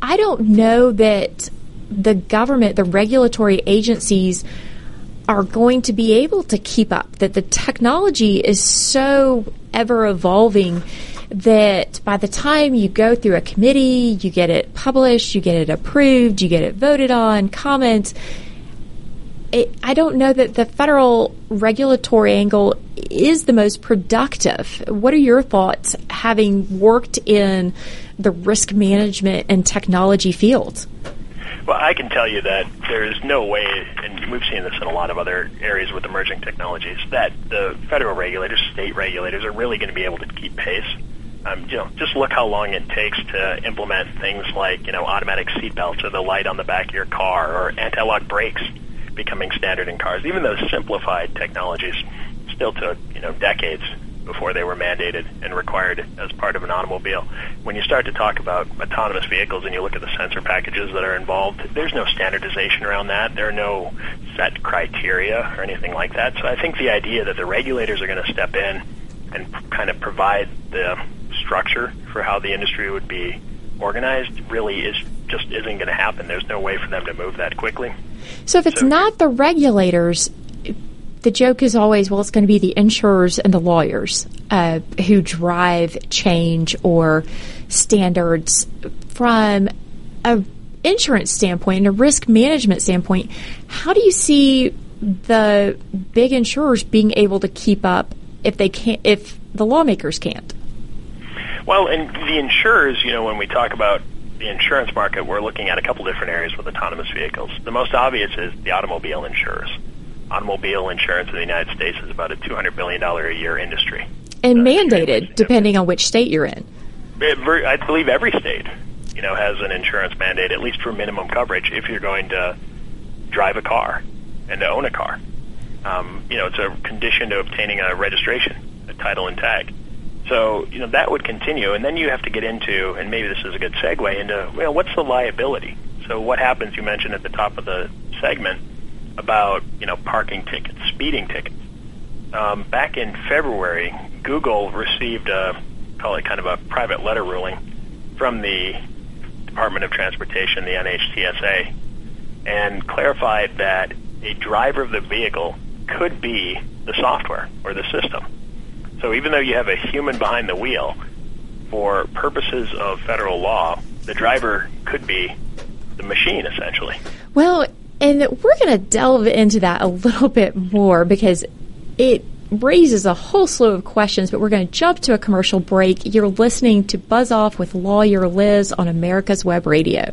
I don't know that the government, the regulatory agencies, are going to be able to keep up. That the technology is so ever evolving that by the time you go through a committee, you get it published, you get it approved, you get it voted on, comments. It, I don't know that the federal regulatory angle is the most productive. What are your thoughts having worked in the risk management and technology field? Well, I can tell you that there is no way, and we've seen this in a lot of other areas with emerging technologies, that the federal regulators, state regulators, are really going to be able to keep pace. Um, you know, just look how long it takes to implement things like you know automatic seatbelts or the light on the back of your car or anti-lock brakes becoming standard in cars. Even those simplified technologies still took you know decades before they were mandated and required as part of an automobile. When you start to talk about autonomous vehicles and you look at the sensor packages that are involved, there's no standardization around that. There are no set criteria or anything like that. So I think the idea that the regulators are going to step in and kind of provide the structure for how the industry would be organized really is just isn't going to happen. There's no way for them to move that quickly. So if it's so, not the regulators, the joke is always, well, it's going to be the insurers and the lawyers uh, who drive change or standards from a insurance standpoint and a risk management standpoint. How do you see the big insurers being able to keep up if they can't, if the lawmakers can't? Well, and the insurers, you know, when we talk about the insurance market, we're looking at a couple different areas with autonomous vehicles. The most obvious is the automobile insurers. Automobile insurance in the United States is about a $200 billion a year industry. And uh, mandated, depending on which state you're in. I believe every state, you know, has an insurance mandate, at least for minimum coverage, if you're going to drive a car and to own a car. Um, you know, it's a condition to obtaining a registration, a title and tag. So, you know, that would continue. And then you have to get into, and maybe this is a good segue, into, well, what's the liability? So what happens, you mentioned at the top of the segment, about, you know, parking tickets, speeding tickets. Um, back in February, Google received a, call it kind of a private letter ruling from the Department of Transportation, the NHTSA, and clarified that a driver of the vehicle could be the software or the system. So even though you have a human behind the wheel, for purposes of federal law, the driver could be the machine essentially. Well, and we're going to delve into that a little bit more because it raises a whole slew of questions, but we're going to jump to a commercial break. You're listening to Buzz Off with Lawyer Liz on America's Web Radio.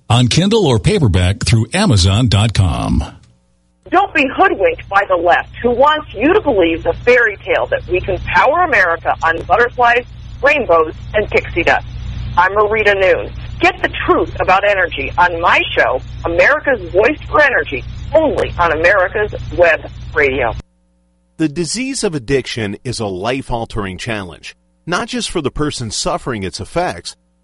on Kindle or paperback through Amazon.com. Don't be hoodwinked by the left who wants you to believe the fairy tale that we can power America on butterflies, rainbows, and pixie dust. I'm Marita Noon. Get the truth about energy on my show, America's Voice for Energy, only on America's Web Radio. The disease of addiction is a life altering challenge, not just for the person suffering its effects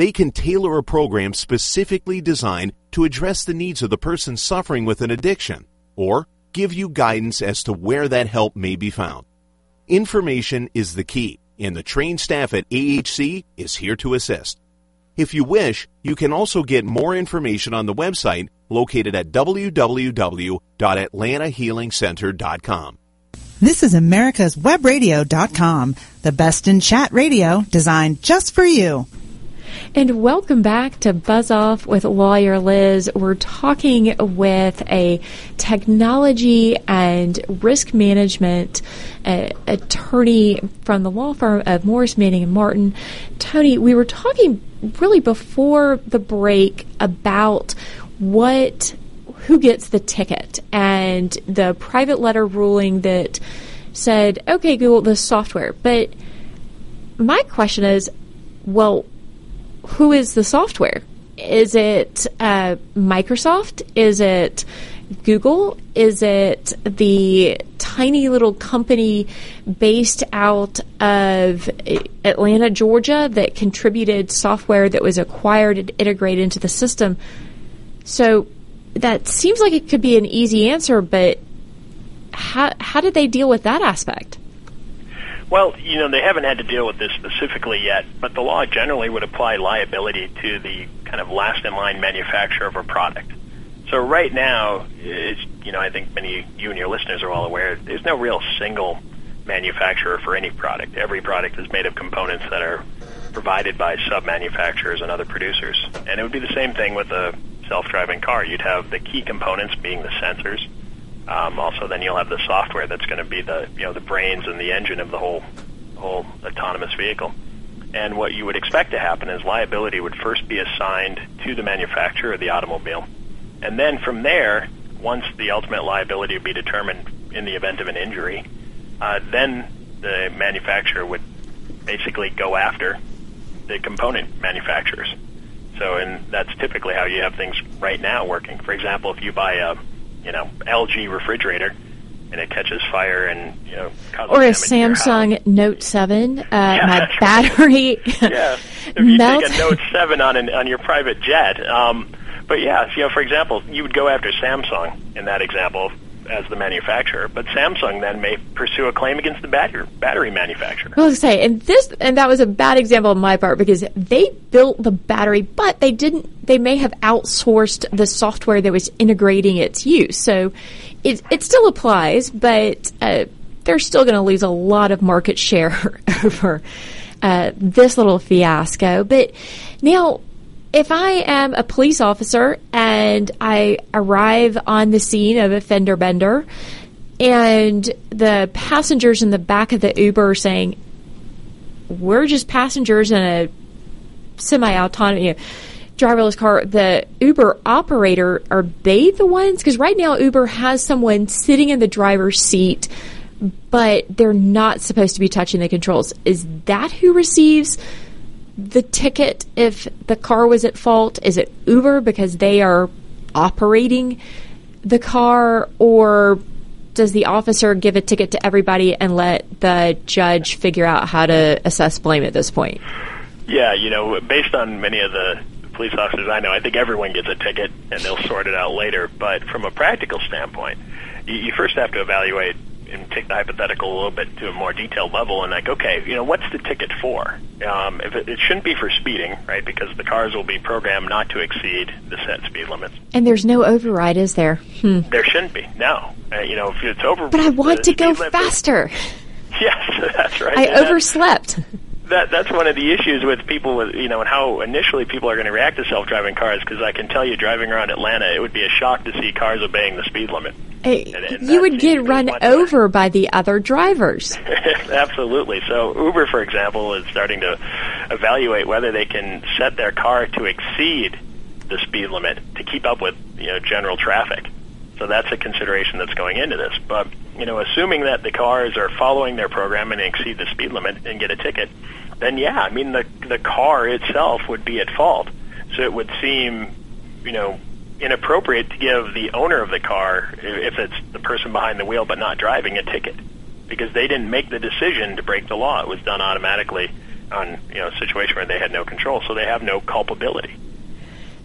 They can tailor a program specifically designed to address the needs of the person suffering with an addiction or give you guidance as to where that help may be found. Information is the key, and the trained staff at AHC is here to assist. If you wish, you can also get more information on the website located at www.atlantahealingcenter.com. This is America's Webradio.com, the best in chat radio designed just for you. And welcome back to Buzz Off with Lawyer Liz. We're talking with a technology and risk management uh, attorney from the law firm of Morris Manning and Martin. Tony, we were talking really before the break about what who gets the ticket and the private letter ruling that said, okay, Google the software. But my question is, well, who is the software? Is it uh, Microsoft? Is it Google? Is it the tiny little company based out of Atlanta, Georgia that contributed software that was acquired and integrated into the system? So that seems like it could be an easy answer, but how, how did they deal with that aspect? Well, you know, they haven't had to deal with this specifically yet, but the law generally would apply liability to the kind of last in line manufacturer of a product. So right now, it's, you know, I think many you and your listeners are all aware, there's no real single manufacturer for any product. Every product is made of components that are provided by sub-manufacturers and other producers. And it would be the same thing with a self-driving car. You'd have the key components being the sensors, um, also, then you'll have the software that's going to be the you know the brains and the engine of the whole whole autonomous vehicle. And what you would expect to happen is liability would first be assigned to the manufacturer of the automobile, and then from there, once the ultimate liability would be determined in the event of an injury, uh, then the manufacturer would basically go after the component manufacturers. So, and that's typically how you have things right now working. For example, if you buy a you know LG refrigerator and it catches fire and you know or a Samsung Note Seven, uh, yeah, my battery. yeah, if you take a Note Seven on an, on your private jet. Um, but yeah, you know, for example, you would go after Samsung in that example as the manufacturer, but Samsung then may pursue a claim against the battery battery manufacturer. Was say, and this and that was a bad example on my part because they built the battery, but they didn't. They may have outsourced the software that was integrating its use, so it it still applies, but uh, they're still going to lose a lot of market share over uh, this little fiasco. But now if I am a police officer and I arrive on the scene of a fender bender and the passengers in the back of the Uber are saying, we're just passengers in a semi autonomous, you know, driverless car, the Uber operator, are they the ones? Because right now Uber has someone sitting in the driver's seat, but they're not supposed to be touching the controls. Is that who receives the ticket if the car was at fault? Is it Uber because they are operating the car, or does the officer give a ticket to everybody and let the judge figure out how to assess blame at this point? Yeah, you know, based on many of the police officers I know, I think everyone gets a ticket and they'll sort it out later. But from a practical standpoint, you first have to evaluate and take the hypothetical a little bit to a more detailed level and like, okay, you know, what's the ticket for? Um, if it, it shouldn't be for speeding, right? Because the cars will be programmed not to exceed the set speed limits. And there's no override, is there? Hmm. There shouldn't be. No, uh, you know, if it's over. But I want to go faster. Yes, that's right. I overslept that that's one of the issues with people with you know and how initially people are going to react to self-driving cars because I can tell you driving around Atlanta it would be a shock to see cars obeying the speed limit. Hey, and, and you would get run over by the other drivers. Absolutely. So Uber, for example, is starting to evaluate whether they can set their car to exceed the speed limit to keep up with you know general traffic. So that's a consideration that's going into this. But you know, assuming that the cars are following their program and exceed the speed limit and get a ticket, then yeah, I mean the the car itself would be at fault. So it would seem, you know, inappropriate to give the owner of the car, if it's the person behind the wheel but not driving, a ticket because they didn't make the decision to break the law. It was done automatically on you know a situation where they had no control, so they have no culpability.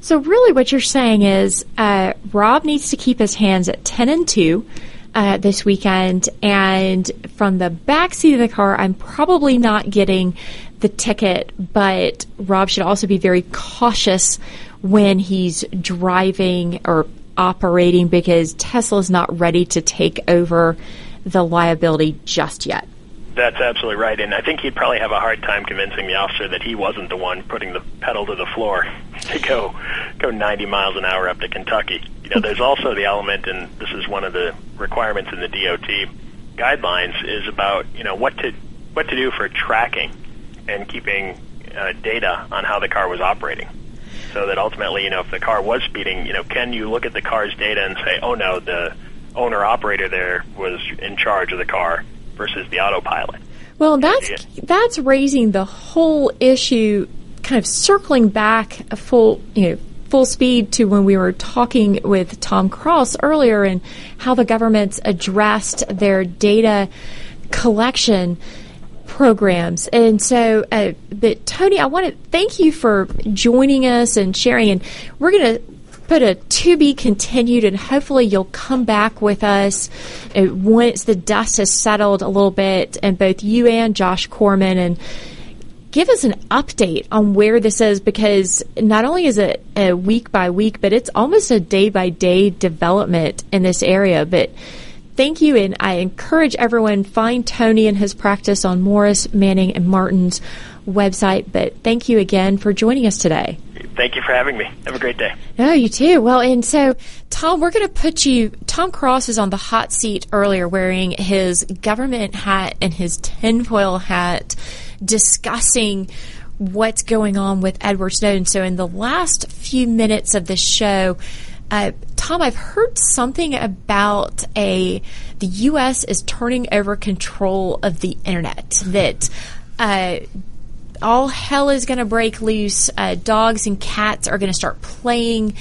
So really, what you're saying is uh, Rob needs to keep his hands at ten and two. Uh, this weekend, and from the back seat of the car, I'm probably not getting the ticket, but Rob should also be very cautious when he's driving or operating because Tesla's not ready to take over the liability just yet. That's absolutely right, and I think he'd probably have a hard time convincing the officer that he wasn't the one putting the pedal to the floor to go go 90 miles an hour up to Kentucky. You know, there's also the element, and this is one of the requirements in the DOT guidelines, is about you know what to what to do for tracking and keeping uh, data on how the car was operating. So that ultimately, you know, if the car was speeding, you know, can you look at the car's data and say, oh no, the owner operator there was in charge of the car versus the autopilot. Well, that's that's raising the whole issue, kind of circling back a full, you know, full speed to when we were talking with Tom Cross earlier and how the government's addressed their data collection programs. And so, uh, but Tony, I want to thank you for joining us and sharing. And we're going to put a to be continued, and hopefully you'll come back with us uh, once the dust has settled a little bit, and both you and Josh Corman and give us an update on where this is because not only is it a week by week, but it's almost a day by day development in this area. But thank you, and I encourage everyone find Tony and his practice on Morris, Manning, and Martin's website. But thank you again for joining us today. Thank you for having me. Have a great day. Oh, you too. Well, and so, Tom, we're going to put you. Tom Cross is on the hot seat earlier wearing his government hat and his tinfoil hat, discussing what's going on with Edward Snowden. So, in the last few minutes of the show, uh, Tom, I've heard something about a the U.S. is turning over control of the internet. That uh, all hell is going to break loose. Uh, dogs and cats are going to start playing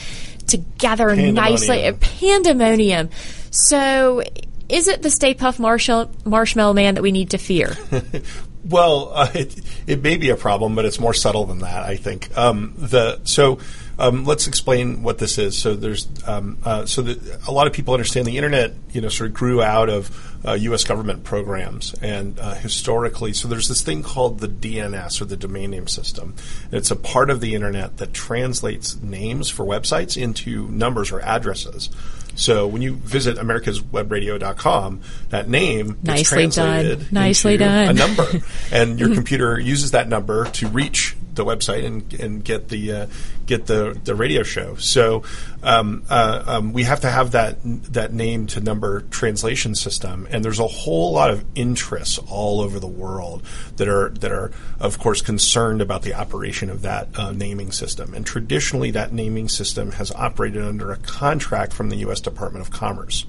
together nicely. Pandemonium. So, is it the Stay Puft Marshall, Marshmallow Man that we need to fear? well, uh, it, it may be a problem, but it's more subtle than that. I think um, the so. Um, let's explain what this is. So there's um, uh, so that a lot of people understand the internet. You know, sort of grew out of uh, U.S. government programs. And uh, historically, so there's this thing called the DNS or the domain name system. It's a part of the internet that translates names for websites into numbers or addresses. So when you visit americaswebradio.com, that name nicely is translated done. Nicely done. a number, and your computer uses that number to reach the website and, and get the uh, get the, the radio show. So um, uh, um, we have to have that that name to number translation system, and there's a whole lot of interests all over the world that are that are of course concerned about the operation of that uh, naming system. And traditionally, that naming system has operated under a contract from the U.S. Department of Commerce.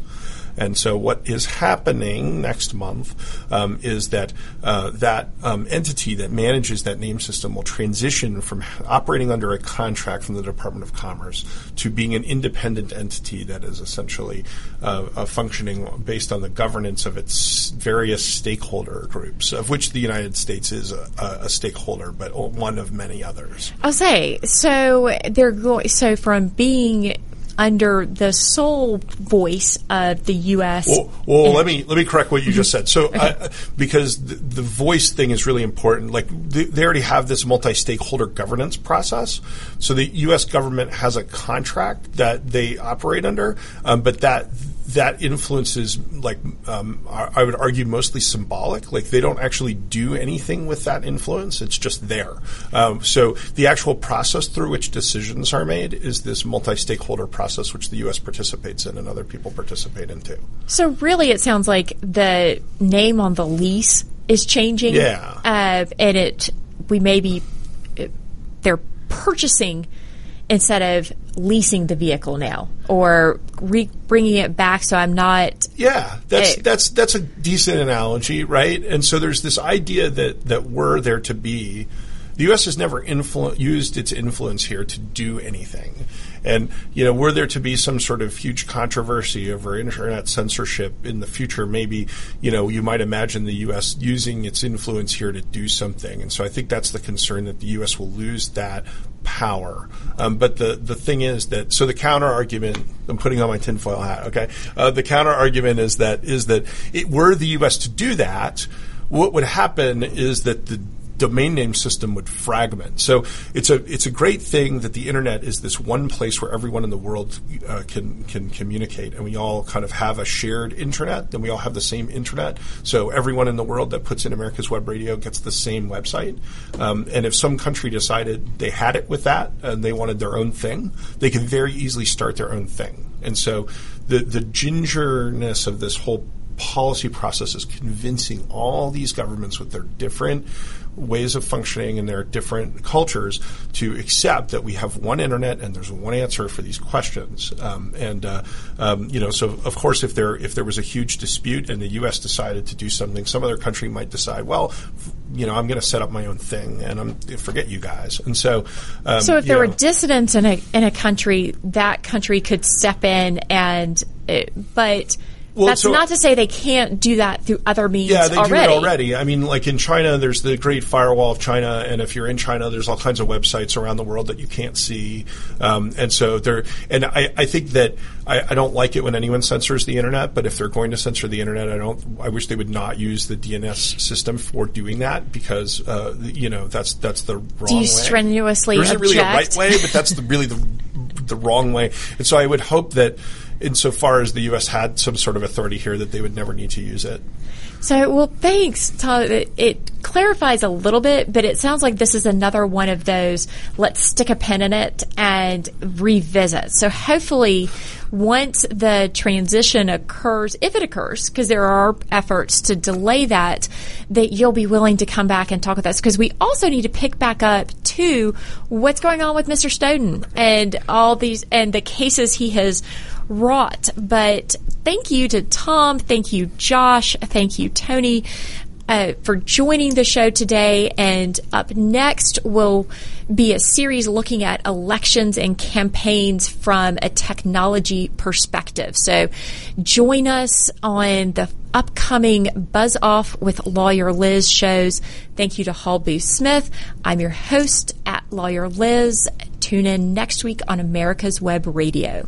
And so, what is happening next month um, is that uh, that um, entity that manages that name system will transition from operating under a contract from the Department of Commerce to being an independent entity that is essentially uh, functioning based on the governance of its various stakeholder groups, of which the United States is a, a stakeholder, but one of many others. I'll say so. They're going so from being under the sole voice of the U.S. Well, well let me let me correct what you just said. So, okay. uh, because the, the, voice thing is really important. Like they, they already have this multi-stakeholder governance process. So the U.S. government has a contract that they operate under, um, but that that influence is like um, I would argue mostly symbolic. Like they don't actually do anything with that influence; it's just there. Um, so the actual process through which decisions are made is this multi-stakeholder process, which the U.S. participates in and other people participate in too. So really, it sounds like the name on the lease is changing. Yeah, uh, and it we may be they're purchasing instead of leasing the vehicle now or re- bringing it back so I'm not. Yeah, that's Eh. that's that's a decent analogy, right? And so there's this idea that that we're there to be. The U.S. has never influ- used its influence here to do anything, and you know we're there to be some sort of huge controversy over internet censorship in the future. Maybe you know you might imagine the U.S. using its influence here to do something, and so I think that's the concern that the U.S. will lose that power. Um, but the the thing is that so the counter argument. I'm putting on my tinfoil hat. Okay, uh, the counter argument is that is that it, were the U.S. to do that, what would happen is that the domain name system would fragment. So it's a it's a great thing that the internet is this one place where everyone in the world uh, can can communicate, and we all kind of have a shared internet, and we all have the same internet. So everyone in the world that puts in America's Web Radio gets the same website. Um, and if some country decided they had it with that and they wanted their own thing, they could very easily start their own thing. And so the the gingerness of this whole policy process is convincing all these governments with their different ways of functioning and their different cultures to accept that we have one internet and there's one answer for these questions. Um, and uh, um, you know, so of course, if there if there was a huge dispute and the U.S. decided to do something, some other country might decide, well, f- you know, I'm going to set up my own thing and I'm forget you guys. And so, um, so if there were know, dissidents in a in a country, that country could step in and, uh, but. Well, That's so- not to say they can't do that through other means Yeah, they already. do it already. I mean, like in China, there's the Great Firewall of China, and if you're in China, there's all kinds of websites around the world that you can't see. Um, and so there, and I, I think that I, I don't like it when anyone censors the internet, but if they're going to censor the internet, I don't. I wish they would not use the DNS system for doing that because uh, you know that's that's the wrong Do you way. strenuously There isn't really a right way, but that's the, really the the wrong way. And so I would hope that. Insofar as the U.S. had some sort of authority here, that they would never need to use it. So, well, thanks, Todd. It, it clarifies a little bit, but it sounds like this is another one of those let's stick a pin in it and revisit. So, hopefully, once the transition occurs, if it occurs, because there are efforts to delay that, that you'll be willing to come back and talk with us. Because we also need to pick back up to what's going on with Mr. Snowden and all these and the cases he has wrought. But thank you to Tom. Thank you, Josh. Thank you, Tony, uh, for joining the show today. And up next will be a series looking at elections and campaigns from a technology perspective. So join us on the upcoming Buzz Off with Lawyer Liz shows. Thank you to Hall Booth Smith. I'm your host at Lawyer Liz. Tune in next week on America's Web Radio.